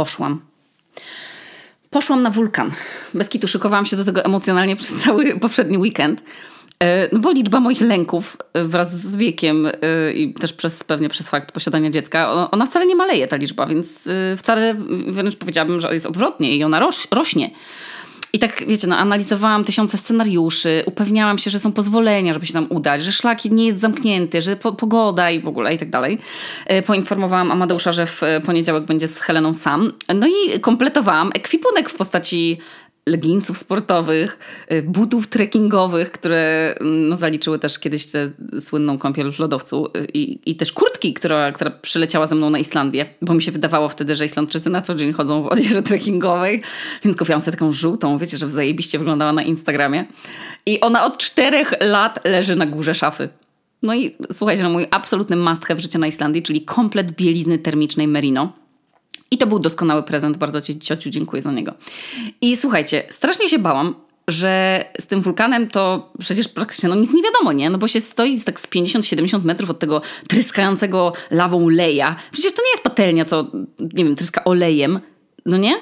poszłam. Poszłam na wulkan. Bez kitu szykowałam się do tego emocjonalnie przez cały poprzedni weekend. E, no bo liczba moich lęków e, wraz z wiekiem e, i też przez, pewnie przez fakt posiadania dziecka, ona wcale nie maleje ta liczba, więc wcale wręcz powiedziałabym, że jest odwrotnie i ona roś, rośnie. I tak, wiecie, no, analizowałam tysiące scenariuszy, upewniałam się, że są pozwolenia, żeby się tam udać, że szlak nie jest zamknięty, że po, pogoda i w ogóle i tak dalej. Poinformowałam Amadeusza, że w poniedziałek będzie z Heleną sam. No i kompletowałam ekwipunek w postaci leginsów sportowych, y, butów trekkingowych, które mm, no, zaliczyły też kiedyś tę słynną kąpiel w lodowcu y, i, i też kurtki, która, która przyleciała ze mną na Islandię, bo mi się wydawało wtedy, że Islandczycy na co dzień chodzą w odzieży trekkingowej, więc kupiłam sobie taką żółtą, wiecie, że zajebiście wyglądała na Instagramie i ona od czterech lat leży na górze szafy. No i słuchajcie, no mój absolutny must have życia na Islandii, czyli komplet bielizny termicznej Merino. I to był doskonały prezent, bardzo Ci, ciociu, dziękuję za niego. I słuchajcie, strasznie się bałam, że z tym wulkanem to przecież praktycznie no nic nie wiadomo, nie? No bo się stoi tak z 50-70 metrów od tego tryskającego lawą leja. Przecież to nie jest patelnia, co, nie wiem, tryska olejem, no nie?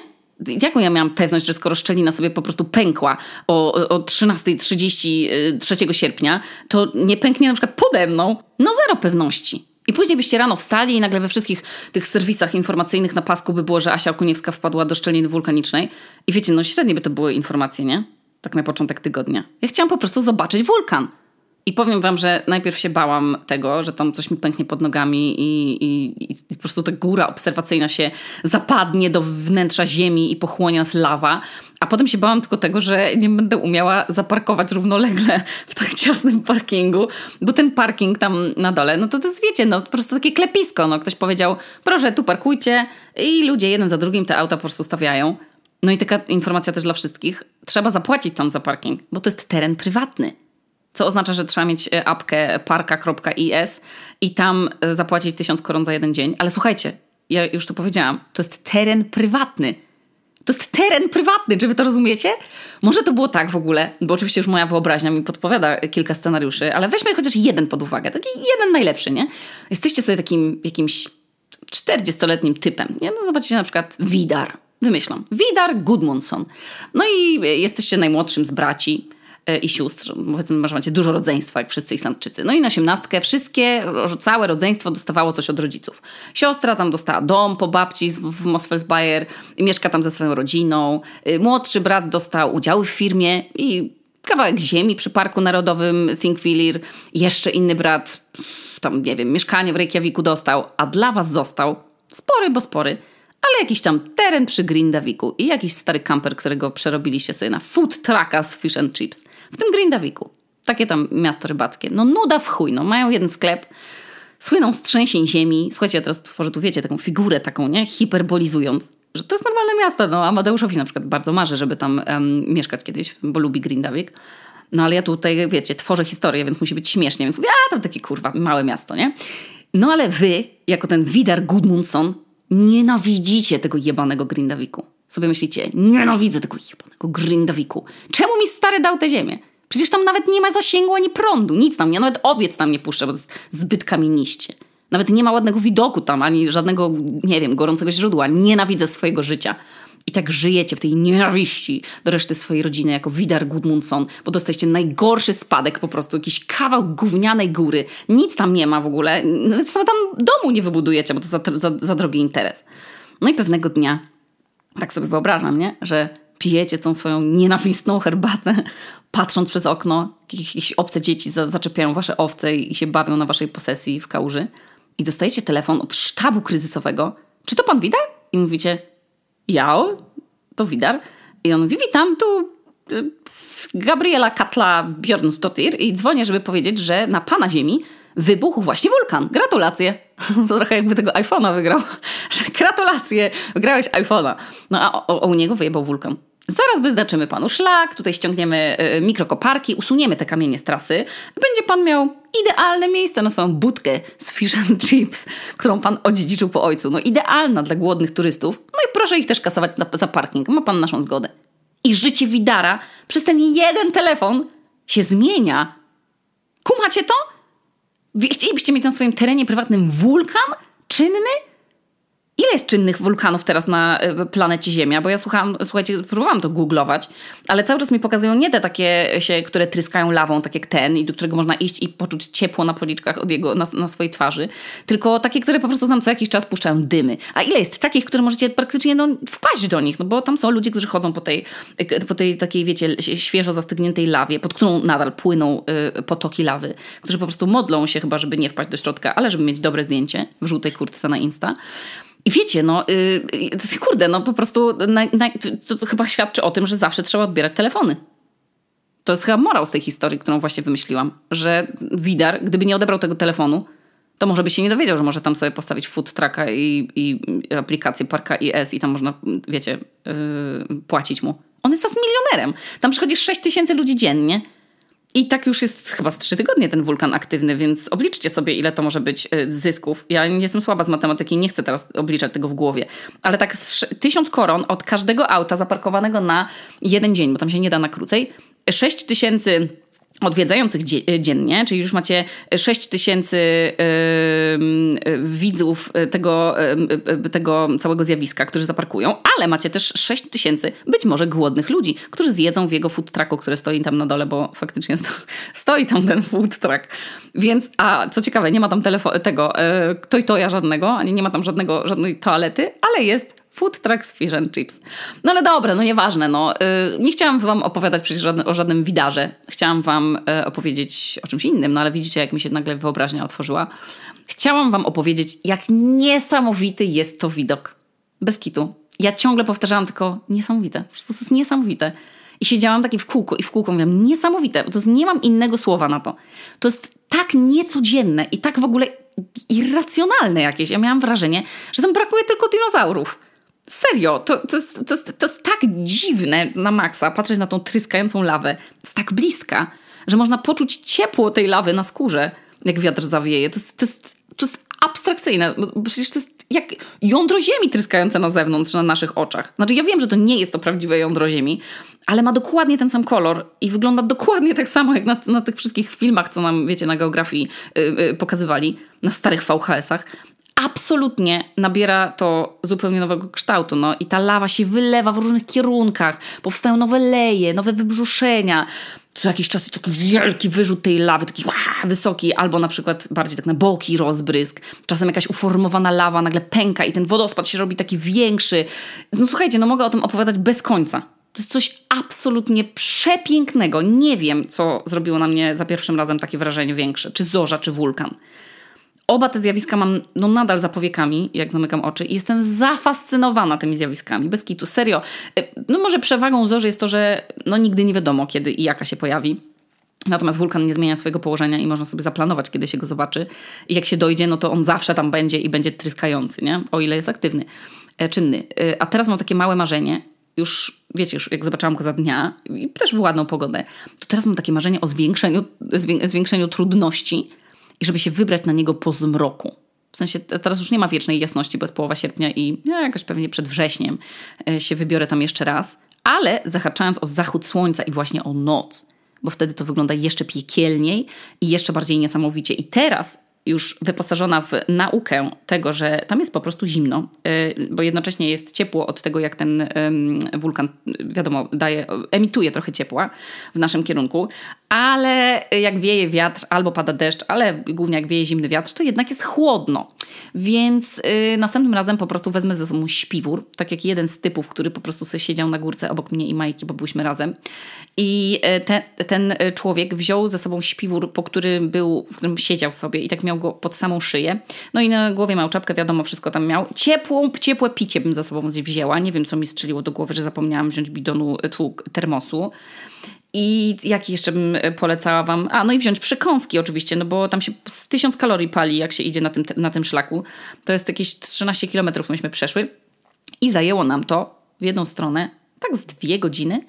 Jaką ja miałam pewność, że skoro szczelina sobie po prostu pękła o, o 13.30 3 y, sierpnia, to nie pęknie na przykład pode mną? No zero pewności. I później byście rano wstali i nagle we wszystkich tych serwisach informacyjnych na pasku by było, że Asia Okuniewska wpadła do szczeliny wulkanicznej. I wiecie, no średnie by to były informacje, nie? Tak na początek tygodnia. Ja chciałam po prostu zobaczyć wulkan. I powiem wam, że najpierw się bałam tego, że tam coś mi pęknie pod nogami i, i, i, po prostu ta góra obserwacyjna się zapadnie do wnętrza ziemi i pochłonie nas lawa. A potem się bałam tylko tego, że nie będę umiała zaparkować równolegle w tak ciasnym parkingu, bo ten parking tam na dole, no to to jest, wiecie, no po prostu takie klepisko. No, ktoś powiedział, proszę, tu parkujcie i ludzie jeden za drugim te auta po prostu stawiają. No i taka informacja też dla wszystkich. Trzeba zapłacić tam za parking, bo to jest teren prywatny co oznacza, że trzeba mieć e, apkę parka.is i tam e, zapłacić tysiąc koron za jeden dzień. Ale słuchajcie, ja już to powiedziałam, to jest teren prywatny. To jest teren prywatny, czy wy to rozumiecie? Może to było tak w ogóle, bo oczywiście już moja wyobraźnia mi podpowiada kilka scenariuszy, ale weźmy chociaż jeden pod uwagę, taki jeden najlepszy, nie? Jesteście sobie takim jakimś 40-letnim typem, nie? No zobaczycie na przykład Widar, wymyślam, Widar Gudmundsson. No i jesteście najmłodszym z braci, i sióstr. Powiedzmy, że macie dużo rodzeństwa, jak wszyscy Islandczycy. No i na osiemnastkę wszystkie, całe rodzeństwo dostawało coś od rodziców. Siostra tam dostała dom po babci w Mosfelsbayer i mieszka tam ze swoją rodziną. Y, młodszy brat dostał udziały w firmie i kawałek ziemi przy Parku Narodowym Thingvellir. Jeszcze inny brat, tam nie wiem, mieszkanie w Reykjaviku dostał, a dla was został spory, bo spory ale jakiś tam teren przy Grindaviku i jakiś stary kamper, którego przerobiliście sobie na food trucka z fish and chips. W tym Grindaviku. Takie tam miasto rybackie. No nuda w chuj, no mają jeden sklep, słyną z trzęsień ziemi. Słuchajcie, ja teraz tworzę tu, wiecie, taką figurę taką, nie? Hiperbolizując, że to jest normalne miasto. No, Amadeuszowi na przykład bardzo marzy, żeby tam um, mieszkać kiedyś, bo lubi Grindavik. No ale ja tutaj, wiecie, tworzę historię, więc musi być śmiesznie, więc mówię, a tam takie kurwa, małe miasto, nie? No ale wy, jako ten Widar Gudmundsson, nienawidzicie tego jebanego Grindawiku. Sobie myślicie, nienawidzę tego jebanego Grindawiku. Czemu mi stary dał tę ziemię? Przecież tam nawet nie ma zasięgu ani prądu, nic tam nie, nawet owiec tam nie puszczę, bo to jest zbyt kamieniście. Nawet nie ma ładnego widoku tam, ani żadnego, nie wiem, gorącego źródła. Nienawidzę swojego życia. I tak żyjecie w tej nienawiści do reszty swojej rodziny jako Widar Gudmundsson, bo dostaliście najgorszy spadek po prostu, jakiś kawał gównianej góry. Nic tam nie ma w ogóle. Nawet tam domu nie wybudujecie, bo to za, za, za drogi interes. No i pewnego dnia, tak sobie wyobrażam, nie? że pijecie tą swoją nienawistną herbatę, patrząc przez okno, jakieś, obce dzieci za, zaczepiają wasze owce i się bawią na waszej posesji w kałuży i dostajecie telefon od sztabu kryzysowego. Czy to pan Widar? I mówicie, ja, to Widar. I on mówi, witam, tu y, Gabriela Katla Bjornsdottir i dzwonię, żeby powiedzieć, że na pana ziemi wybuchł właśnie wulkan. Gratulacje. To trochę jakby tego iPhone'a wygrał. Że gratulacje, wygrałeś iPhone'a. No a u niego wyjebał wulkan. Zaraz wyznaczymy panu szlak, tutaj ściągniemy y, mikrokoparki, usuniemy te kamienie z trasy. Będzie pan miał idealne miejsce na swoją budkę z fish and chips, którą pan odziedziczył po ojcu. No idealna dla głodnych turystów. No i proszę ich też kasować za parking. Ma pan naszą zgodę. I życie Widara przez ten jeden telefon się zmienia. Kumacie to? Chcielibyście mieć na swoim terenie prywatnym wulkan czynny? Ile jest czynnych wulkanów teraz na e, planecie Ziemia? Bo ja słuchałam, słuchajcie, próbowałam to googlować, ale cały czas mi pokazują nie te takie się, które tryskają lawą, tak jak ten, i do którego można iść i poczuć ciepło na policzkach od jego, na, na swojej twarzy, tylko takie, które po prostu tam co jakiś czas puszczają dymy. A ile jest takich, które możecie praktycznie no, wpaść do nich, no bo tam są ludzie, którzy chodzą po tej, po tej takiej, wiecie, świeżo zastygniętej lawie, pod którą nadal płyną y, potoki lawy, którzy po prostu modlą się chyba, żeby nie wpaść do środka, ale żeby mieć dobre zdjęcie w żółtej kurtce na Insta. I wiecie, no, yy, kurde, no po prostu na, na, to, to chyba świadczy o tym, że zawsze trzeba odbierać telefony. To jest chyba morał z tej historii, którą właśnie wymyśliłam, że Widar, gdyby nie odebrał tego telefonu, to może by się nie dowiedział, że może tam sobie postawić food trucka i, i aplikację Parka IS i tam można, wiecie, yy, płacić mu. On jest teraz milionerem. Tam przychodzi 6 tysięcy ludzi dziennie i tak już jest chyba z trzy tygodnie ten wulkan aktywny, więc obliczcie sobie, ile to może być y, zysków. Ja nie jestem słaba z matematyki, nie chcę teraz obliczać tego w głowie, ale tak tysiąc koron od każdego auta zaparkowanego na jeden dzień, bo tam się nie da na krócej, sześć tysięcy odwiedzających dziennie, czyli już macie 6 tysięcy widzów tego, tego całego zjawiska, którzy zaparkują, ale macie też 6 tysięcy być może głodnych ludzi, którzy zjedzą w jego food trucku, który stoi tam na dole, bo faktycznie sto, stoi tam ten food truck. Więc, a co ciekawe, nie ma tam tego, e, to i to ja żadnego, ani nie ma tam żadnego, żadnej toalety, ale jest Food trucks, fish and chips. No ale dobra, no nieważne. No. Yy, nie chciałam wam opowiadać przecież o żadnym widarze. Chciałam wam yy, opowiedzieć o czymś innym, no ale widzicie, jak mi się nagle wyobraźnia otworzyła. Chciałam wam opowiedzieć, jak niesamowity jest to widok. Bez kitu. Ja ciągle powtarzałam tylko niesamowite. Po prostu to jest niesamowite. I siedziałam taki w kółko i w kółko mówiłam, niesamowite, bo to jest, nie mam innego słowa na to. To jest tak niecodzienne i tak w ogóle irracjonalne jakieś. Ja miałam wrażenie, że tam brakuje tylko dinozaurów. Serio, to, to, jest, to, jest, to jest tak dziwne na maksa patrzeć na tą tryskającą lawę. Jest tak bliska, że można poczuć ciepło tej lawy na skórze, jak wiatr zawieje. To jest, to jest, to jest abstrakcyjne, bo przecież to jest jak jądro ziemi tryskające na zewnątrz, na naszych oczach. Znaczy ja wiem, że to nie jest to prawdziwe jądro ziemi, ale ma dokładnie ten sam kolor i wygląda dokładnie tak samo jak na, na tych wszystkich filmach, co nam, wiecie, na geografii yy, yy, pokazywali, na starych VHS-ach absolutnie nabiera to zupełnie nowego kształtu. No. I ta lawa się wylewa w różnych kierunkach, powstają nowe leje, nowe wybrzuszenia. Co jakiś czas jest taki wielki wyrzut tej lawy, taki wow, wysoki, albo na przykład bardziej tak na boki rozbrysk. Czasem jakaś uformowana lawa nagle pęka i ten wodospad się robi taki większy. No słuchajcie, no mogę o tym opowiadać bez końca. To jest coś absolutnie przepięknego. Nie wiem, co zrobiło na mnie za pierwszym razem takie wrażenie większe. Czy zorza, czy wulkan. Oba te zjawiska mam no, nadal za powiekami, jak zamykam oczy i jestem zafascynowana tymi zjawiskami. Bez kitu, serio. Y, no może przewagą zorzy jest to, że no, nigdy nie wiadomo, kiedy i jaka się pojawi. Natomiast wulkan nie zmienia swojego położenia i można sobie zaplanować, kiedy się go zobaczy. I jak się dojdzie, no to on zawsze tam będzie i będzie tryskający, nie? O ile jest aktywny, e, czynny. Y, a teraz mam takie małe marzenie, już wiecie, już jak zobaczyłam go za dnia i też w ładną pogodę, to teraz mam takie marzenie o zwiększeniu, zwiększeniu trudności i żeby się wybrać na niego po zmroku. W sensie teraz już nie ma wiecznej jasności, bo jest połowa sierpnia i ja jakoś pewnie przed wrześniem e, się wybiorę tam jeszcze raz, ale zahaczając o zachód słońca i właśnie o noc, bo wtedy to wygląda jeszcze piekielniej i jeszcze bardziej niesamowicie. I teraz już wyposażona w naukę tego, że tam jest po prostu zimno, y, bo jednocześnie jest ciepło od tego, jak ten wulkan, wiadomo, daje, emituje trochę ciepła w naszym kierunku, ale jak wieje wiatr albo pada deszcz, ale głównie jak wieje zimny wiatr, to jednak jest chłodno. Więc yy, następnym razem po prostu wezmę ze sobą śpiwór, tak jak jeden z typów, który po prostu sobie siedział na górce obok mnie i Majki, bo byliśmy razem. I y, te, ten człowiek wziął ze sobą śpiwór, po którym był, w którym siedział sobie i tak miał pod samą szyję. No i na głowie miał czapkę, wiadomo, wszystko tam miał. Ciepłą, ciepłe picie bym ze sobą wzięła. Nie wiem, co mi strzeliło do głowy, że zapomniałam wziąć bidonu, tu, termosu. I jaki jeszcze bym polecała Wam? A, no i wziąć przekąski oczywiście, no bo tam się z tysiąc kalorii pali, jak się idzie na tym, na tym szlaku. To jest jakieś 13 kilometrów myśmy przeszły. I zajęło nam to w jedną stronę tak z dwie godziny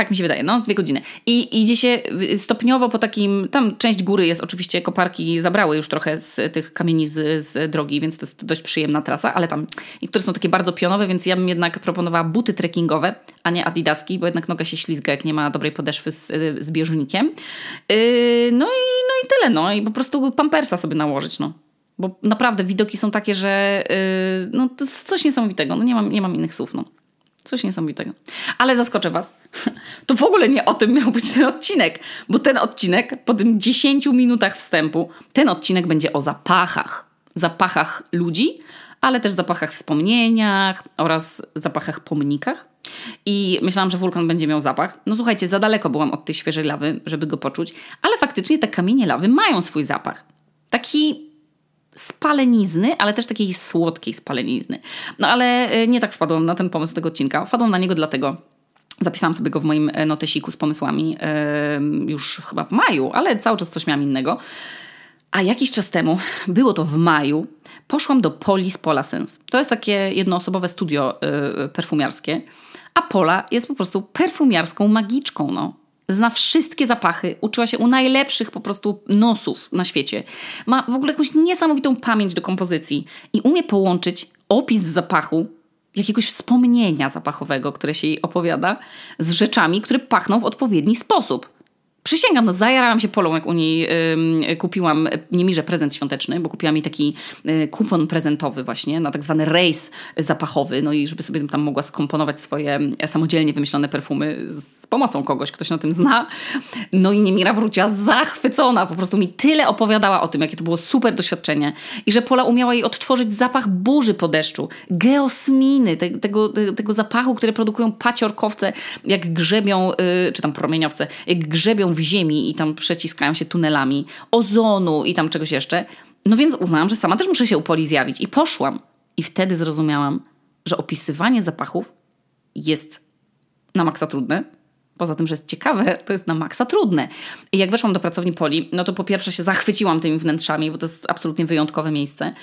tak mi się wydaje, no, dwie godziny. I idzie się stopniowo po takim, tam część góry jest oczywiście, koparki zabrały już trochę z tych kamieni z, z drogi, więc to jest dość przyjemna trasa, ale tam niektóre są takie bardzo pionowe, więc ja bym jednak proponowała buty trekkingowe, a nie adidaski, bo jednak noga się ślizga, jak nie ma dobrej podeszwy z, z bieżnikiem. Yy, no, i, no i tyle, no i po prostu pampersa sobie nałożyć, no Bo naprawdę widoki są takie, że yy, no, to jest coś niesamowitego. No, nie, mam, nie mam innych słów. No. Coś niesamowitego. Ale zaskoczę Was. To w ogóle nie o tym miał być ten odcinek, bo ten odcinek po tym 10 minutach wstępu, ten odcinek będzie o zapachach. Zapachach ludzi, ale też zapachach wspomnieniach oraz zapachach pomnikach. I myślałam, że wulkan będzie miał zapach. No słuchajcie, za daleko byłam od tej świeżej lawy, żeby go poczuć, ale faktycznie te kamienie lawy mają swój zapach. Taki spalenizny, ale też takiej słodkiej spalenizny. No ale e, nie tak wpadłam na ten pomysł tego odcinka. Wpadłam na niego dlatego, Zapisałam sobie go w moim e, notesiku z pomysłami już chyba w maju, ale cały czas coś miałam innego. A jakiś czas temu, było to w maju, poszłam do Polis Polasens. To jest takie jednoosobowe studio yy, perfumiarskie. A Pola jest po prostu perfumiarską magiczką. No. Zna wszystkie zapachy, uczyła się u najlepszych po prostu nosów na świecie. Ma w ogóle jakąś niesamowitą pamięć do kompozycji i umie połączyć opis zapachu, jakiegoś wspomnienia zapachowego, które się jej opowiada, z rzeczami, które pachną w odpowiedni sposób. Przysięgam, no zajarałam się polą, jak u niej y, kupiłam niemirze prezent świąteczny, bo kupiłam jej taki y, kupon prezentowy właśnie na tak zwany rejs zapachowy, no i żeby sobie tam mogła skomponować swoje samodzielnie wymyślone perfumy z pomocą kogoś, ktoś na tym zna. No i Niemira wróciła zachwycona, po prostu mi tyle opowiadała o tym, jakie to było super doświadczenie i że Pola umiała jej odtworzyć zapach burzy po deszczu, geosminy, te, tego, tego zapachu, które produkują paciorkowce, jak grzebią, y, czy tam promieniowce, jak grzebią w ziemi i tam przeciskają się tunelami, ozonu i tam czegoś jeszcze. No więc uznałam, że sama też muszę się u Poli zjawić. I poszłam. I wtedy zrozumiałam, że opisywanie zapachów jest na maksa trudne. Poza tym, że jest ciekawe, to jest na maksa trudne. I jak weszłam do pracowni Poli, no to po pierwsze się zachwyciłam tymi wnętrzami, bo to jest absolutnie wyjątkowe miejsce.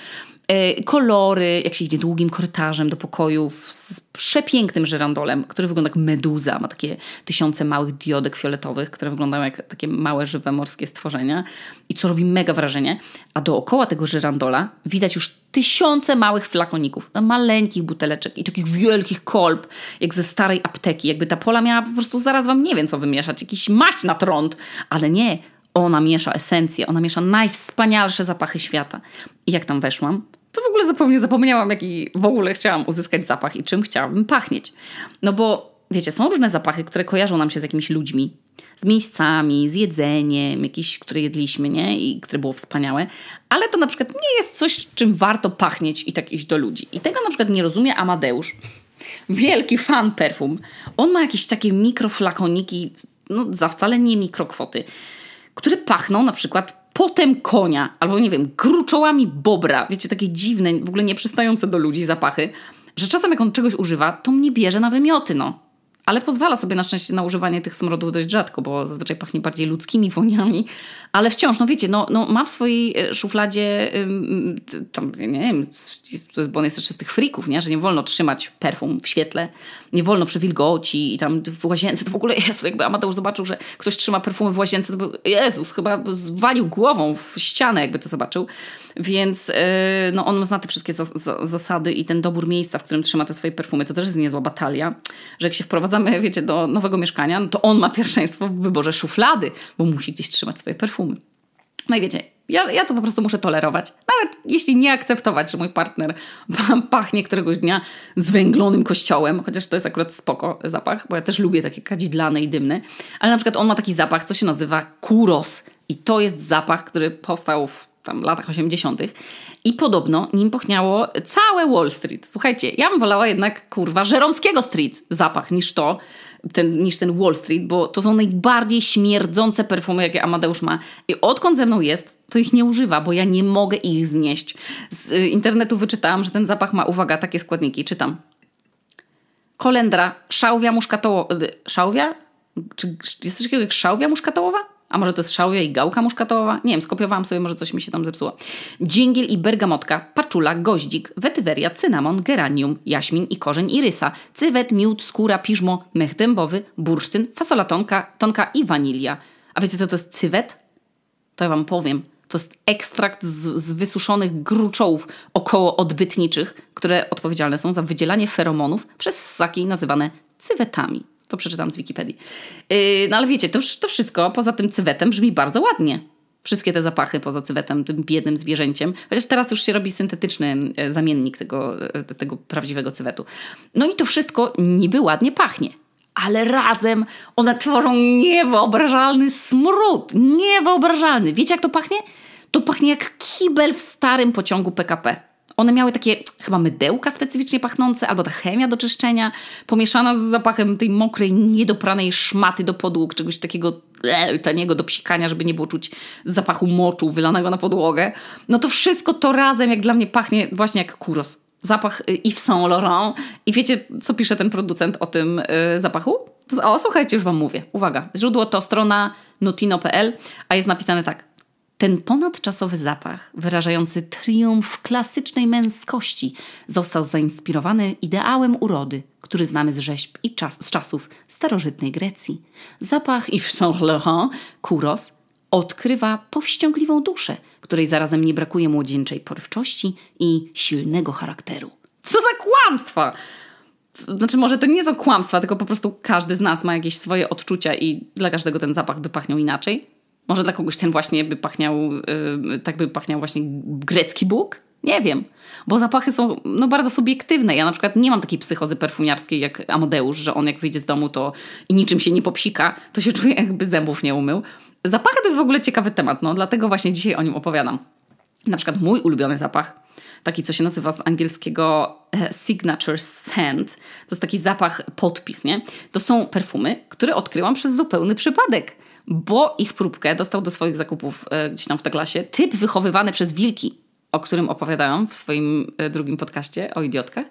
E, kolory, jak się idzie długim korytarzem do pokoju z przepięknym żyrandolem, który wygląda jak meduza. Ma takie tysiące małych diodek fioletowych, które wyglądają jak takie małe, żywe morskie stworzenia. I co robi mega wrażenie. A dookoła tego żyrandola widać już tysiące małych flakoników, maleńkich buteleczek i takich wielkich kolb, jak ze starej apteki. Jakby ta pola miała po prostu zaraz wam nie wiem co wymieszać, jakiś maść na trąd. Ale nie, ona miesza esencję, ona miesza najwspanialsze zapachy świata. I jak tam weszłam, to w ogóle zupełnie zapomniałam, jaki w ogóle chciałam uzyskać zapach i czym chciałabym pachnieć. No bo wiecie, są różne zapachy, które kojarzą nam się z jakimiś ludźmi, z miejscami, z jedzeniem, jakieś, które jedliśmy, nie? I które było wspaniałe, ale to na przykład nie jest coś, czym warto pachnieć i tak iść do ludzi. I tego na przykład nie rozumie Amadeusz. Wielki fan perfum. On ma jakieś takie mikroflakoniki, no za wcale nie mikrokwoty, które pachną na przykład potem konia, albo nie wiem, gruczołami bobra. Wiecie, takie dziwne, w ogóle nieprzystające do ludzi zapachy, że czasem jak on czegoś używa, to mnie bierze na wymioty, no ale pozwala sobie na szczęście na używanie tych smrodów dość rzadko, bo zazwyczaj pachnie bardziej ludzkimi woniami, ale wciąż, no wiecie, no, no ma w swojej e, szufladzie, tam, nie wiem, bo on jest jeszcze z tych frików, nie? że nie wolno trzymać perfum w świetle, nie wolno przy wilgoci i tam w łazience, to w ogóle, Jezus, jakby Amadeusz zobaczył, że ktoś trzyma perfumy w łazience, to by, Jezus, chyba zwalił głową w ścianę, jakby to zobaczył. Więc e, no, on zna te wszystkie zasady i ten dobór miejsca, w którym trzyma te swoje perfumy, to też jest niezła batalia, że jak się wiecie, do nowego mieszkania, no to on ma pierwszeństwo w wyborze szuflady, bo musi gdzieś trzymać swoje perfumy. No i wiecie, ja, ja to po prostu muszę tolerować. Nawet jeśli nie akceptować, że mój partner pachnie któregoś dnia zwęglonym kościołem, chociaż to jest akurat spoko zapach, bo ja też lubię takie kadzidlane i dymne. Ale na przykład on ma taki zapach, co się nazywa kuros. I to jest zapach, który powstał w tam latach 80. I podobno nim pochniało całe Wall Street. Słuchajcie, ja bym wolała jednak kurwa Żeromskiego Street zapach niż to, ten, niż ten Wall Street, bo to są najbardziej śmierdzące perfumy, jakie Amadeusz ma. I odkąd ze mną jest, to ich nie używa, bo ja nie mogę ich znieść. Z y, internetu wyczytałam, że ten zapach ma, uwaga, takie składniki. Czytam. Kolendra, szałwia muszkatołowa. Y, szałwia? Czy jest coś takiego jak szałwia muszkatołowa? A może to jest szałwia i gałka muszkatołowa? Nie wiem, skopiowałam sobie, może coś mi się tam zepsuło. Dżingiel i bergamotka, paczula, goździk, wetyweria, cynamon, geranium, jaśmin i korzeń irysa, cywet, miód, skóra, piżmo, mech dębowy, bursztyn, fasola tonka, tonka i wanilia. A wiecie co to jest cywet? To ja wam powiem. To jest ekstrakt z, z wysuszonych gruczołów około odbytniczych, które odpowiedzialne są za wydzielanie feromonów przez ssaki nazywane cywetami. To przeczytam z Wikipedii. Yy, no ale wiecie, to, to wszystko poza tym cywetem brzmi bardzo ładnie. Wszystkie te zapachy poza cywetem, tym biednym zwierzęciem. Chociaż teraz już się robi syntetyczny e, zamiennik tego, e, tego prawdziwego cywetu. No i to wszystko niby ładnie pachnie. Ale razem one tworzą niewyobrażalny smród. Niewyobrażalny. Wiecie jak to pachnie? To pachnie jak kibel w starym pociągu PKP. One miały takie chyba mydełka specyficznie pachnące, albo ta chemia do czyszczenia, pomieszana z zapachem tej mokrej, niedopranej szmaty do podłóg, czegoś takiego e, taniego do psikania, żeby nie było czuć zapachu moczu wylanego na podłogę. No to wszystko to razem, jak dla mnie, pachnie właśnie jak kuros. Zapach y, Yves Saint Laurent. I wiecie, co pisze ten producent o tym yy, zapachu? O, słuchajcie, już wam mówię. Uwaga, źródło to strona notino.pl, a jest napisane tak. Ten ponadczasowy zapach, wyrażający triumf klasycznej męskości, został zainspirowany ideałem urody, który znamy z rzeźb i czas, z czasów starożytnej Grecji. Zapach Yves Saint Laurent, kuros, odkrywa powściągliwą duszę, której zarazem nie brakuje młodzieńczej porywczości i silnego charakteru. Co za kłamstwa! Znaczy, może to nie są kłamstwa, tylko po prostu każdy z nas ma jakieś swoje odczucia i dla każdego ten zapach by pachniał inaczej. Może dla kogoś ten właśnie by pachniał, yy, tak by pachniał właśnie grecki Bóg? Nie wiem, bo zapachy są no, bardzo subiektywne. Ja na przykład nie mam takiej psychozy perfumiarskiej jak Amadeusz, że on jak wyjdzie z domu to i niczym się nie popsika, to się czuje jakby zębów nie umył. Zapachy to jest w ogóle ciekawy temat, no dlatego właśnie dzisiaj o nim opowiadam. Na przykład mój ulubiony zapach, taki co się nazywa z angielskiego e, signature scent, to jest taki zapach podpis, nie? To są perfumy, które odkryłam przez zupełny przypadek bo ich próbkę dostał do swoich zakupów e, gdzieś tam w klasie typ wychowywany przez wilki, o którym opowiadałam w swoim e, drugim podcaście o idiotkach.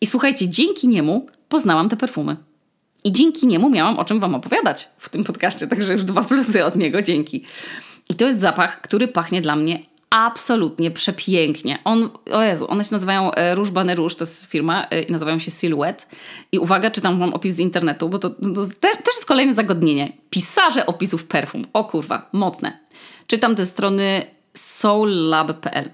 I słuchajcie, dzięki niemu poznałam te perfumy. I dzięki niemu miałam o czym Wam opowiadać w tym podcaście, także już dwa plusy od niego, dzięki. I to jest zapach, który pachnie dla mnie absolutnie przepięknie. On, o Jezu, one się nazywają Rouge Bany Rouge, to jest firma e, i nazywają się Silhouette. I uwaga, czytam wam opis z internetu, bo to, to też jest kolejne zagadnienie. Pisarze opisów perfum. O kurwa, mocne. Czytam te strony soullab.pl.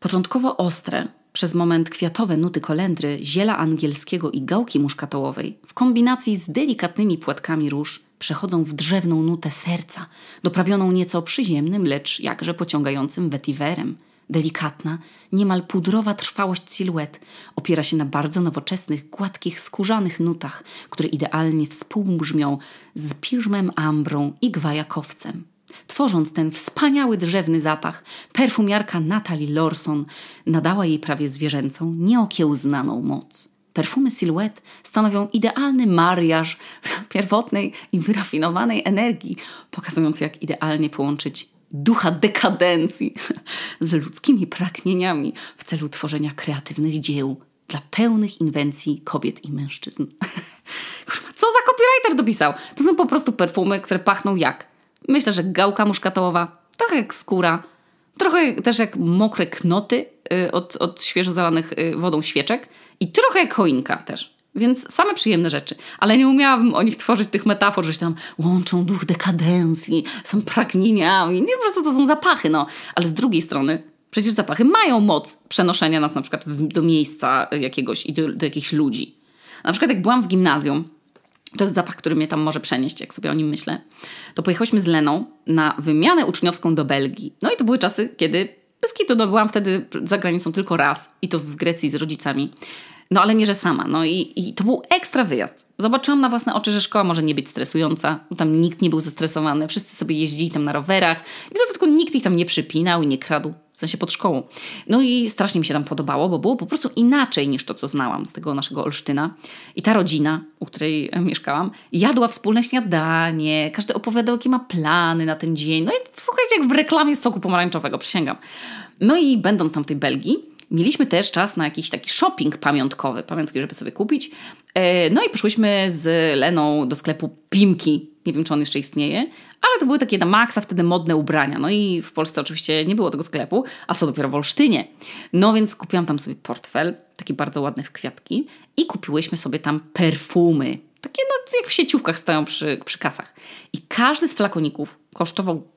Początkowo ostre, przez moment kwiatowe nuty kolendry, ziela angielskiego i gałki muszkatołowej w kombinacji z delikatnymi płatkami róż przechodzą w drzewną nutę serca, doprawioną nieco przyziemnym, lecz jakże pociągającym wetiwerem. Delikatna, niemal pudrowa trwałość siluet opiera się na bardzo nowoczesnych, gładkich, skórzanych nutach, które idealnie współbrzmią z piżmem ambrą i gwajakowcem. Tworząc ten wspaniały drzewny zapach, perfumiarka Natalie Lorson nadała jej prawie zwierzęcą, nieokiełznaną moc. Perfumy Silhouette stanowią idealny mariaż pierwotnej i wyrafinowanej energii, pokazując jak idealnie połączyć ducha dekadencji z ludzkimi pragnieniami w celu tworzenia kreatywnych dzieł dla pełnych inwencji kobiet i mężczyzn. Co za copywriter dopisał? To są po prostu perfumy, które pachną jak? Myślę, że gałka muszkatołowa, trochę jak skóra, trochę też jak mokre knoty y, od, od świeżo zalanych y, wodą świeczek i trochę jak choinka też. Więc same przyjemne rzeczy. Ale nie umiałabym o nich tworzyć tych metafor, że się tam łączą duch dekadencji, są pragnieniami. Nie, po prostu to są zapachy, no. Ale z drugiej strony przecież zapachy mają moc przenoszenia nas na przykład do miejsca jakiegoś i do, do jakichś ludzi. Na przykład jak byłam w gimnazjum, to jest zapach, który mnie tam może przenieść, jak sobie o nim myślę. To pojechałyśmy z Leną na wymianę uczniowską do Belgii. No i to były czasy, kiedy bez kitu, no byłam wtedy za granicą tylko raz i to w Grecji z rodzicami. No ale nie, że sama. No i, i to był ekstra wyjazd. Zobaczyłam na własne oczy, że szkoła może nie być stresująca. Tam nikt nie był zestresowany, wszyscy sobie jeździli tam na rowerach. I to tylko nikt ich tam nie przypinał i nie kradł, w sensie pod szkołą. No i strasznie mi się tam podobało, bo było po prostu inaczej niż to, co znałam z tego naszego Olsztyna. I ta rodzina, u której mieszkałam, jadła wspólne śniadanie, każdy opowiadał, jakie ma plany na ten dzień. No i słuchajcie, jak w reklamie soku pomarańczowego, przysięgam. No i będąc tam w tej Belgii, Mieliśmy też czas na jakiś taki shopping pamiątkowy, pamiątki, żeby sobie kupić. E, no i poszłyśmy z Leną do sklepu Pimki. Nie wiem, czy on jeszcze istnieje, ale to były takie na maksa wtedy modne ubrania. No i w Polsce oczywiście nie było tego sklepu, a co dopiero w Olsztynie. No więc kupiłam tam sobie portfel, taki bardzo ładny w kwiatki i kupiłyśmy sobie tam perfumy. Takie no, jak w sieciówkach stoją przy, przy kasach. I każdy z flakoników kosztował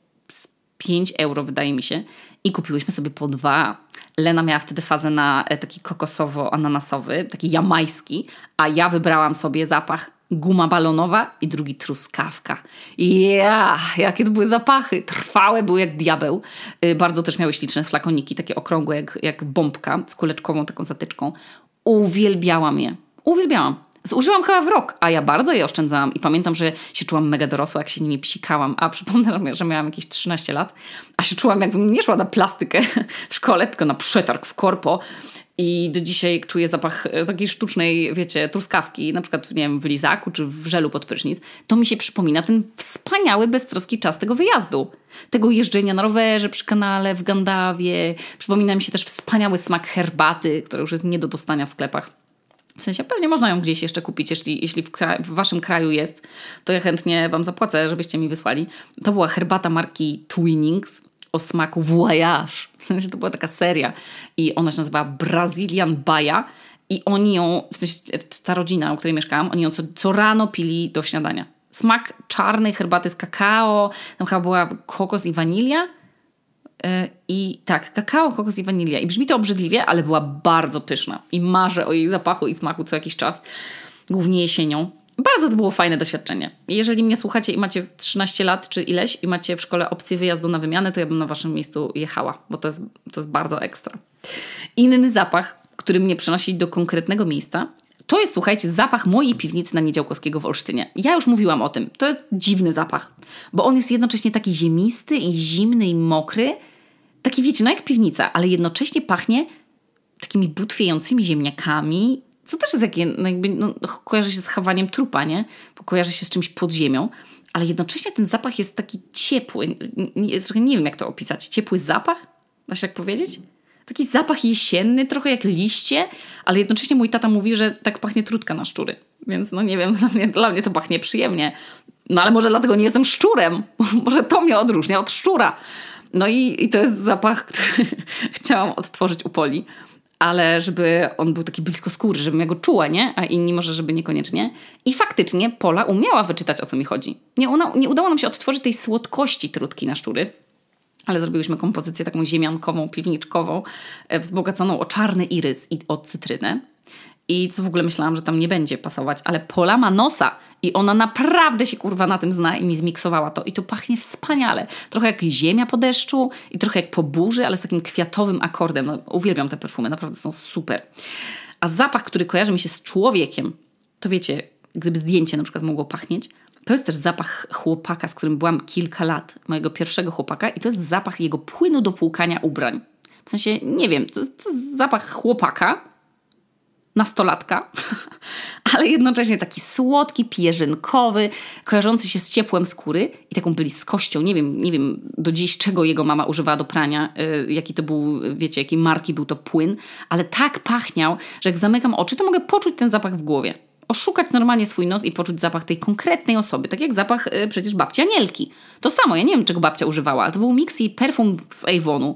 5 euro, wydaje mi się, i kupiłyśmy sobie po dwa. Lena miała wtedy fazę na e, taki kokosowo-ananasowy, taki jamański, a ja wybrałam sobie zapach guma balonowa i drugi truskawka. Ja, jakie to były zapachy. Trwałe były jak diabeł. Y, bardzo też miały śliczne flakoniki, takie okrągłe jak, jak bombka z kuleczkową taką zatyczką. Uwielbiałam je. Uwielbiałam. Zużyłam chyba w rok, a ja bardzo je oszczędzałam i pamiętam, że się czułam mega dorosła, jak się nimi psikałam. A przypomnę, że miałam jakieś 13 lat, a się czułam, jakbym nie szła na plastykę w szkole, tylko na przetarg w korpo. I do dzisiaj czuję zapach e, takiej sztucznej, wiecie, truskawki, na przykład nie wiem, w lizaku czy w żelu pod prysznic. To mi się przypomina ten wspaniały, beztroski czas tego wyjazdu. Tego jeżdżenia na rowerze przy kanale w Gandawie. Przypomina mi się też wspaniały smak herbaty, która już jest nie do dostania w sklepach. W sensie pewnie można ją gdzieś jeszcze kupić, jeśli, jeśli w, w, waszym kraju jest, to ja chętnie wam zapłacę, żebyście mi wysłali. To była herbata marki Twinnings o smaku Voyage. W sensie to była taka seria i ona się nazywała Brazilian Baja i oni ją, w sensie ta rodzina, u której mieszkałam, oni ją co, co rano pili do śniadania. Smak czarnej herbaty z kakao, tam chyba była kokos i wanilia I tak, kakao, kokos i wanilia. I brzmi to obrzydliwie, ale była bardzo pyszna. I marzę o jej zapachu i smaku co jakiś czas, głównie jesienią. Bardzo to było fajne doświadczenie. Jeżeli mnie słuchacie i macie 13 lat czy ileś i macie w szkole opcję wyjazdu na wymianę, to ja bym na waszym miejscu jechała, bo to jest, to jest bardzo ekstra. Inny zapach, który mnie przenosi do konkretnego miejsca, to jest, słuchajcie, zapach mojej piwnicy na Niedziałkowskiego w Olsztynie. Ja już mówiłam o tym. To jest dziwny zapach, bo on jest jednocześnie taki ziemisty i zimny i mokry. Taki, wiecie, no jak piwnica, ale jednocześnie pachnie takimi butwiejącymi ziemniakami, co też jest jakie, no jakby, no, kojarzy się z chowaniem trupa, nie? Bo kojarzy się z czymś pod ziemią, ale jednocześnie ten zapach jest taki ciepły. Nie, nie wiem, jak to opisać. Ciepły zapach? Da się tak powiedzieć? Taki zapach jesienny, trochę jak liście, ale jednocześnie mój tata mówi, że tak pachnie trutka na szczury. Więc no nie wiem, dla mnie, dla mnie to pachnie przyjemnie. No ale może dlatego nie jestem szczurem. może to mnie odróżnia od szczura. No i, i to jest zapach, który chciałam odtworzyć u Poli, ale żeby on był taki blisko skóry, żebym ja go czuła, nie? A inni może, żeby niekoniecznie. I faktycznie Pola umiała wyczytać, o co mi chodzi. Nie, una, nie udało nam się odtworzyć tej słodkości trutki na szczury, ale zrobiłyśmy kompozycję taką ziemiankową, piwniczkową, e, wzbogaconą o czarny irys i o cytrynę. I co w ogóle myślałam, że tam nie będzie pasować, ale Pola ma nosa i ona naprawdę się kurwa na tym zna i mi zmiksowała to. I to pachnie wspaniale. Trochę jak ziemia po deszczu i trochę jak po burzy, ale z takim kwiatowym akordem. No, uwielbiam te perfumy, naprawdę są super. A zapach, który kojarzy mi się z człowiekiem, to wiecie, gdyby zdjęcie na przykład mogło pachnieć, to jest też zapach chłopaka, z którym byłam kilka lat, mojego pierwszego chłopaka, i to jest zapach jego płynu do płukania ubrań. W sensie, nie wiem, to to jest zapach chłopaka, nastolatka, ale jednocześnie taki słodki, pierzynkowy, kojarzący się z ciepłem skóry i taką bliskością. Nie wiem, nie wiem do dziś, czego jego mama używała do prania, yy, jaki to był, wiecie, jakiej marki był to płyn, ale tak pachniał, że jak zamykam oczy, to mogę poczuć ten zapach w głowie oszukać normalnie swój nos i poczuć zapach tej konkretnej osoby. Tak jak zapach y, przecież babci Anielki. To samo, ja nie wiem czego babcia używała, ale to był miks jej perfum z Avonu,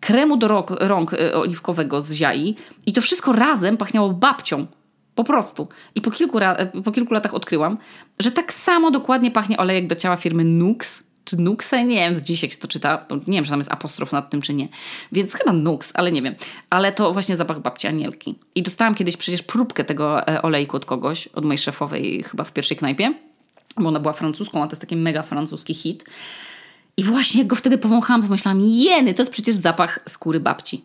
kremu do rąk, rąk y, oliwkowego z ziai i to wszystko razem pachniało babcią. Po prostu. I po kilku, po kilku latach odkryłam, że tak samo dokładnie pachnie olejek do ciała firmy Nux, czy Nuxe, nie wiem, dziś jak się to czyta, nie wiem, czy tam jest apostrof nad tym, czy nie. Więc chyba Nux, ale nie wiem. Ale to właśnie zapach babci Anielki. I dostałam kiedyś przecież próbkę tego e, olejku od kogoś, od mojej szefowej chyba w pierwszej knajpie, bo ona była francuską, a to jest taki mega francuski hit. I właśnie jak go wtedy powąchałam, to myślałam, jeny, to jest przecież zapach skóry babci.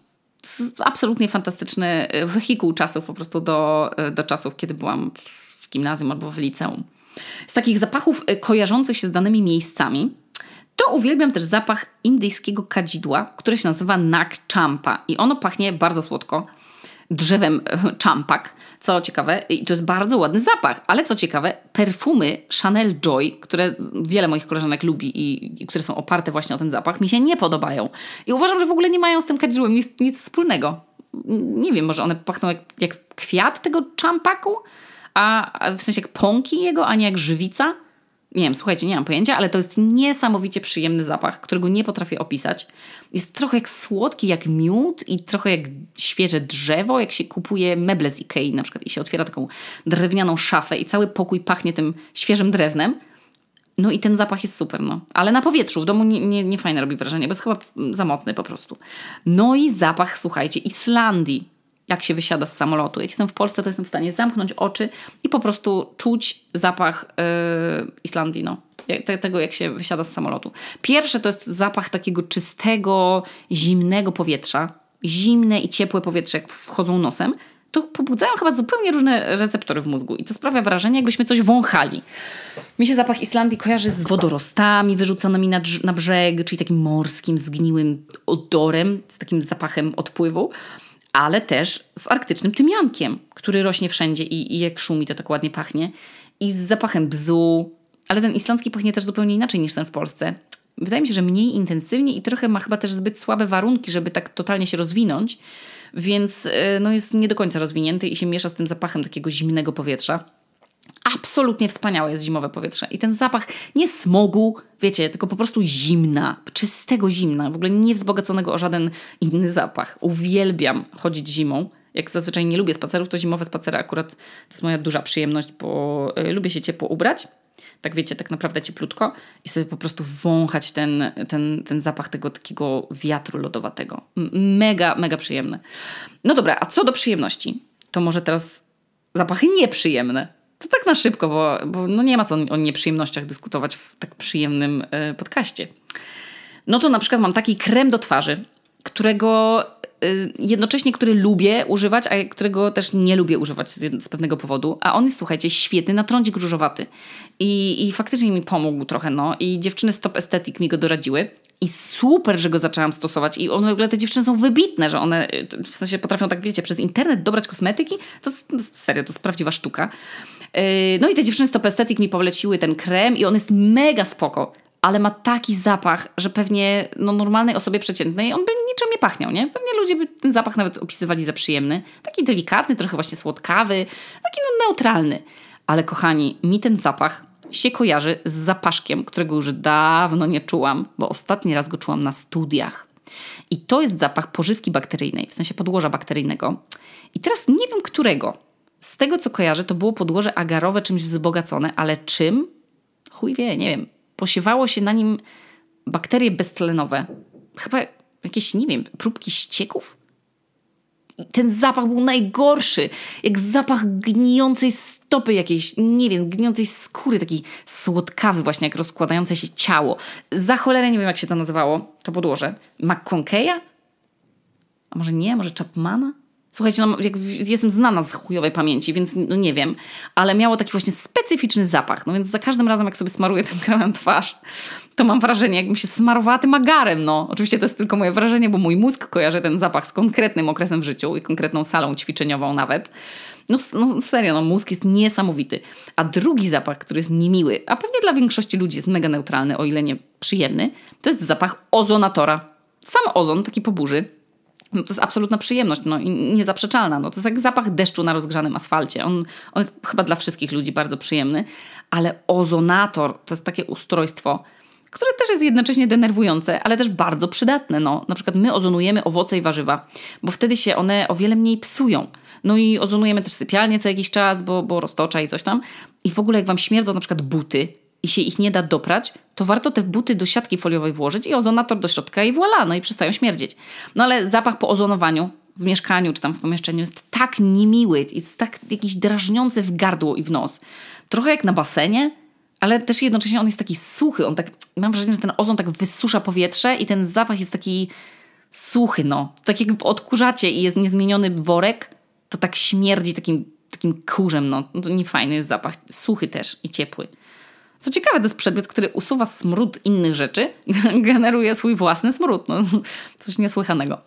Absolutnie fantastyczny e, wehikuł czasów po prostu do, e, do czasów, kiedy byłam w gimnazjum albo w liceum. Z takich zapachów kojarzących się z danymi miejscami, to uwielbiam też zapach indyjskiego kadzidła, które się nazywa Nak Champa i ono pachnie bardzo słodko drzewem champak, co ciekawe, i to jest bardzo ładny zapach, ale co ciekawe, perfumy Chanel Joy, które wiele moich koleżanek lubi i, i które są oparte właśnie o ten zapach, mi się nie podobają. I uważam, że w ogóle nie mają z tym kadzidłem nic, nic wspólnego. Nie wiem, może one pachną jak, jak kwiat tego champaku, a, w sensie jak pąki jego, a nie jak żywica nie wiem, słuchajcie, nie mam pojęcia, ale to jest niesamowicie przyjemny zapach, którego nie potrafię opisać. Jest trochę jak słodki, jak miód i trochę jak świeże drzewo, jak się kupuje meble z Ikei na przykład i się otwiera taką drewnianą szafę i cały pokój pachnie tym świeżym drewnem. No i ten zapach jest super, no. Ale na powietrzu, w domu nie, nie, nie fajne robi wrażenie, bo jest chyba za mocny po prostu. No i zapach, słuchajcie, Islandii. Jak się wysiada z samolotu. Jak jestem w Polsce, to jestem w stanie zamknąć oczy i po prostu czuć zapach yy, Islandii, no. Tego, jak się wysiada z samolotu. Pierwsze to jest zapach takiego czystego, zimnego powietrza. Zimne i ciepłe powietrze, jak wchodzą nosem to pobudzają chyba zupełnie różne receptory w mózgu i to sprawia wrażenie, jakbyśmy coś wąchali. Mi się zapach Islandii kojarzy z wodorostami wyrzuconymi na, na brzeg, czyli takim morskim, zgniłym odorem, z takim zapachem odpływu, ale też z arktycznym tymiankiem, który rośnie wszędzie i, i jak szumi, to tak ładnie pachnie. I z zapachem bzu, ale ten islandzki pachnie też zupełnie inaczej niż ten w Polsce. Wydaje mi się, że mniej intensywnie i trochę ma chyba też zbyt słabe warunki, żeby tak totalnie się rozwinąć więc e, no, jest nie do końca rozwinięty i się miesza z tym zapachem takiego zimnego powietrza. Absolutnie wspaniałe jest zimowe powietrze. I ten zapach nie smogu, wiecie, tylko po prostu zimna, czystego zimna, w ogóle nie wzbogaconego o żaden inny zapach. Uwielbiam chodzić zimą. Jak zazwyczaj nie lubię spacerów, to zimowe spacery akurat to jest moja duża przyjemność, bo e, lubię się ciepło ubrać tak wiecie, tak naprawdę cieplutko i sobie po prostu wąchać ten, ten, ten zapach tego takiego wiatru lodowatego. Mega, mega przyjemne. No dobra, a co do przyjemności, to może teraz zapachy nieprzyjemne. To tak na szybko, bo, bo no nie ma co o nieprzyjemnościach dyskutować w tak przyjemnym y, podcaście. No to na przykład mam taki krem do twarzy, którego jednocześnie, który lubię używać, a którego też nie lubię używać z, z pewnego powodu. A on jest, słuchajcie, świetny na trądzik różowaty. I, I faktycznie mi pomógł trochę, no. I dziewczyny Stop Aesthetic mi go doradziły. I super, że go zaczęłam stosować. I one w ogóle te dziewczyny są wybitne, że one y, w sensie potrafią tak, wiecie, przez internet dobrać kosmetyki. To, to serio, to jest prawdziwa sztuka. Y, no i te dziewczyny Stop Aesthetic mi poleciły ten krem i on jest mega spoko ale ma taki zapach, że pewnie no, normalnej osobie przeciętnej on by niczym nie pachniał, nie? Pewnie ludzie by ten zapach nawet opisywali za przyjemny. Taki delikatny, trochę właśnie słodkawy, taki no, neutralny. Ale kochani, mi ten zapach się kojarzy z zapaszkiem, którego już dawno nie czułam, bo ostatni raz go czułam na studiach. I to jest zapach pożywki bakteryjnej, w sensie podłoża bakteryjnego. I teraz nie wiem którego. Z tego co kojarzę, to było podłoże agarowe czymś wzbogacone, ale czym? Chuj wie, nie wiem posiewało się na nim bakterie beztlenowe. Chyba jakieś, nie wiem, próbki ścieków? I ten zapach był najgorszy. Jak zapach gnijącej stopy jakiejś, nie wiem, gnijącej skóry, taki słodkawy właśnie, jak rozkładające się ciało. Za cholerę nie wiem, jak się to nazywało, to podłoże. McConkeya? A może nie? Może Chapmana? Słuchajcie, no, jak jestem znana z chujowej pamięci, więc no nie wiem, ale miało taki właśnie specyficzny zapach. No więc za każdym razem, jak sobie smaruję tym kremem twarz, to mam wrażenie, jakbym się smarowała tym agarem. No, oczywiście to jest tylko moje wrażenie, bo mój mózg kojarzy ten zapach z konkretnym okresem w życiu i konkretną salą ćwiczeniową nawet. No, no serio, no mózg jest niesamowity. A drugi zapach, który jest niemiły, a pewnie dla większości ludzi jest mega neutralny, o ile nie przyjemny, to jest zapach ozonatora. Sam ozon, taki po burzy, no to jest absolutna przyjemność, no i niezaprzeczalna. No to jest jak zapach deszczu na rozgrzanym asfalcie. On, on jest chyba dla wszystkich ludzi bardzo przyjemny, ale ozonator to jest takie ustrojstwo, które też jest jednocześnie denerwujące, ale też bardzo przydatne. No, na przykład my ozonujemy owoce i warzywa, bo wtedy się one o wiele mniej psują. No i ozonujemy też sypialnie co jakiś czas, bo, bo roztocza i coś tam. I w ogóle jak wam śmierdzą na przykład buty, i się ich nie da doprać, to warto te buty do siatki foliowej włożyć i ozonator do środka i voilà, no i przestają śmierdzieć. No ale zapach po ozonowaniu w mieszkaniu czy tam w pomieszczeniu jest tak niemiły, jest tak jakiś drażniący w gardło i w nos. Trochę jak na basenie, ale też jednocześnie on jest taki suchy. On tak, mam wrażenie, że ten ozon tak wysusza powietrze i ten zapach jest taki suchy, no. Tak jak odkurzacie i jest niezmieniony worek, to tak śmierdzi takim, takim kurzem, no. To nie fajny jest zapach. Suchy też i ciepły. Co ciekawe, to jest przedmiot, który usuwa smród innych rzeczy, generuje swój własny smród. No, coś niesłychanego.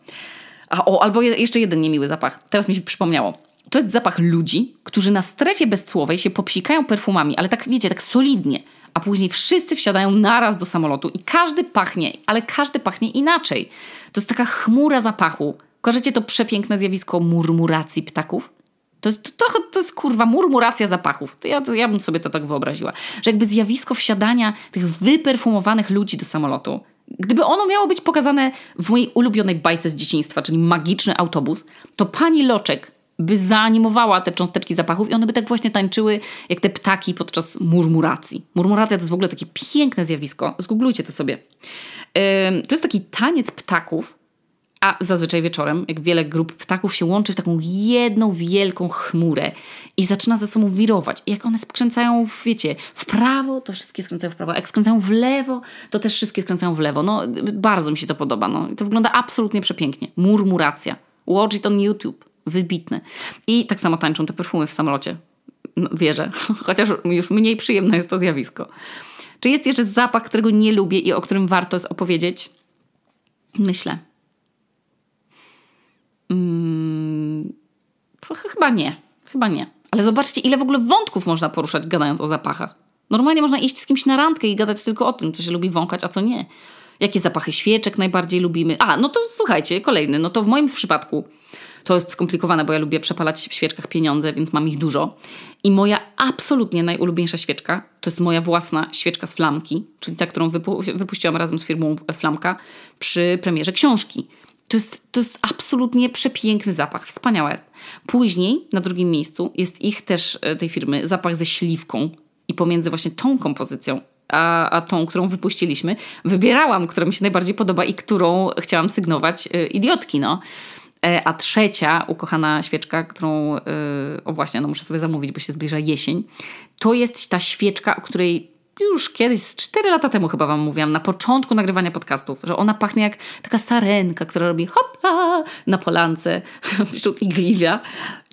A, o, albo jeszcze jeden niemiły zapach. Teraz mi się przypomniało. To jest zapach ludzi, którzy na strefie bezcłowej się popsikają perfumami, ale tak wiecie, tak solidnie. A później wszyscy wsiadają naraz do samolotu i każdy pachnie, ale każdy pachnie inaczej. To jest taka chmura zapachu. Kojarzycie to przepiękne zjawisko murmuracji ptaków? To jest, to, to jest kurwa murmuracja zapachów. To ja, to ja bym sobie to tak wyobraziła. Że jakby zjawisko wsiadania tych wyperfumowanych ludzi do samolotu, gdyby ono miało być pokazane w mojej ulubionej bajce z dzieciństwa, czyli magiczny autobus, to pani Loczek by zaanimowała te cząsteczki zapachów i one by tak właśnie tańczyły jak te ptaki podczas murmuracji. Murmuracja to jest w ogóle takie piękne zjawisko. Zgooglujcie to sobie. To jest taki taniec ptaków, a zazwyczaj wieczorem, jak wiele grup ptaków się łączy w taką jedną wielką chmurę i zaczyna ze sobą wirować. I jak one skręcają, w, wiecie, w prawo, to wszystkie skręcają w prawo. Jak skręcają w lewo, to też wszystkie skręcają w lewo. No, bardzo mi się to podoba. No. To wygląda absolutnie przepięknie. Murmuracja. Watch it on YouTube. Wybitne. I tak samo tańczą te perfumy w samolocie. No, wierzę. Chociaż już mniej przyjemne jest to zjawisko. Czy jest jeszcze zapach, którego nie lubię i o którym warto jest opowiedzieć? Myślę. Hmm, chyba nie. Chyba nie. Ale zobaczcie, ile w ogóle wątków można poruszać, gadając o zapachach. Normalnie można iść z kimś na randkę i gadać tylko o tym, co się lubi wąchać, a co nie. Jakie zapachy świeczek najbardziej lubimy. A, no to słuchajcie, kolejny. No to w moim przypadku to jest skomplikowane, bo ja lubię przepalać w świeczkach pieniądze, więc mam ich dużo. I moja absolutnie najulubieńsza świeczka to jest moja własna świeczka z flamki, czyli ta, którą wypu wypuściłam razem z firmą Flamka przy premierze książki. To jest, to jest absolutnie przepiękny zapach, wspaniała jest. Później na drugim miejscu jest ich też, e, tej firmy, zapach ze śliwką. I pomiędzy właśnie tą kompozycją a, a tą, którą wypuściliśmy, wybierałam, która mi się najbardziej podoba i którą chciałam sygnować e, idiotki, no. E, a trzecia ukochana świeczka, którą, o właśnie, no muszę sobie zamówić, bo się zbliża jesień, to jest ta świeczka, o której już kiedyś, z 4 lata temu chyba wam mówiłam, na początku nagrywania podcastów, że ona pachnie jak taka sarenka, która robi hopla na polance wśród igliwia.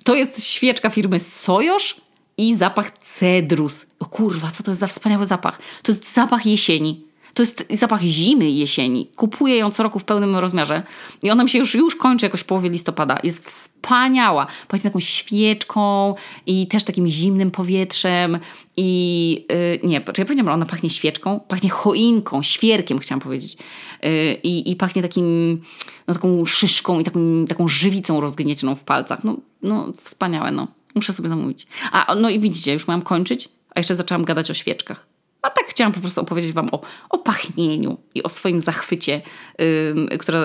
To jest świeczka firmy Sojosz i zapach cedrus. O kurwa, co to jest za wspaniały zapach. To jest zapach jesieni. To jest zapach zimy i jesieni. Kupuję ją co roku w pełnym rozmiarze i ona mi się już, już kończy jakoś w połowie listopada. Jest wspaniała. Pachnie taką świeczką i też takim zimnym powietrzem i yy, nie, czy ja powiedziałam, że ona pachnie świeczką? Pachnie choinką, świerkiem chciałam powiedzieć. Yy, i, pachnie takim, no taką szyszką i taką, taką żywicą rozgniecioną w palcach. No, no wspaniałe, no. Muszę sobie zamówić. A, no i widzicie, już miałam kończyć, a jeszcze zaczęłam gadać o świeczkach. A tak chciałam po prostu opowiedzieć Wam o, o pachnieniu i o swoim zachwycie, yy, który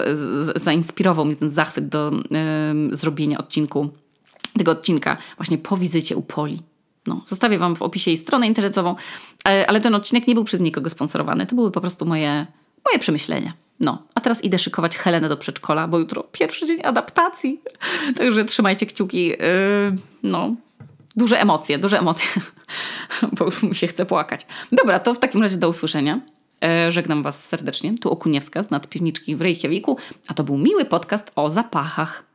zainspirował mnie ten zachwyt do yy, zrobienia odcinku, tego odcinka właśnie po wizycie u Poli. No, zostawię Wam w opisie jej stronę internetową, yy, ale ten odcinek nie był przez nikogo sponsorowany. To były po prostu moje, moje przemyślenia. No, a teraz idę szykować Helenę do przedszkola, bo jutro pierwszy dzień adaptacji. Także trzymajcie kciuki. Yy, no, duże emocje, duże emocje, bo już mi się chce płakać. Dobra, to w takim razie do usłyszenia. E, żegnam Was serdecznie. Tu Okuniewska z nadpiwniczki w Reykjaviku, a to był miły podcast o zapachach.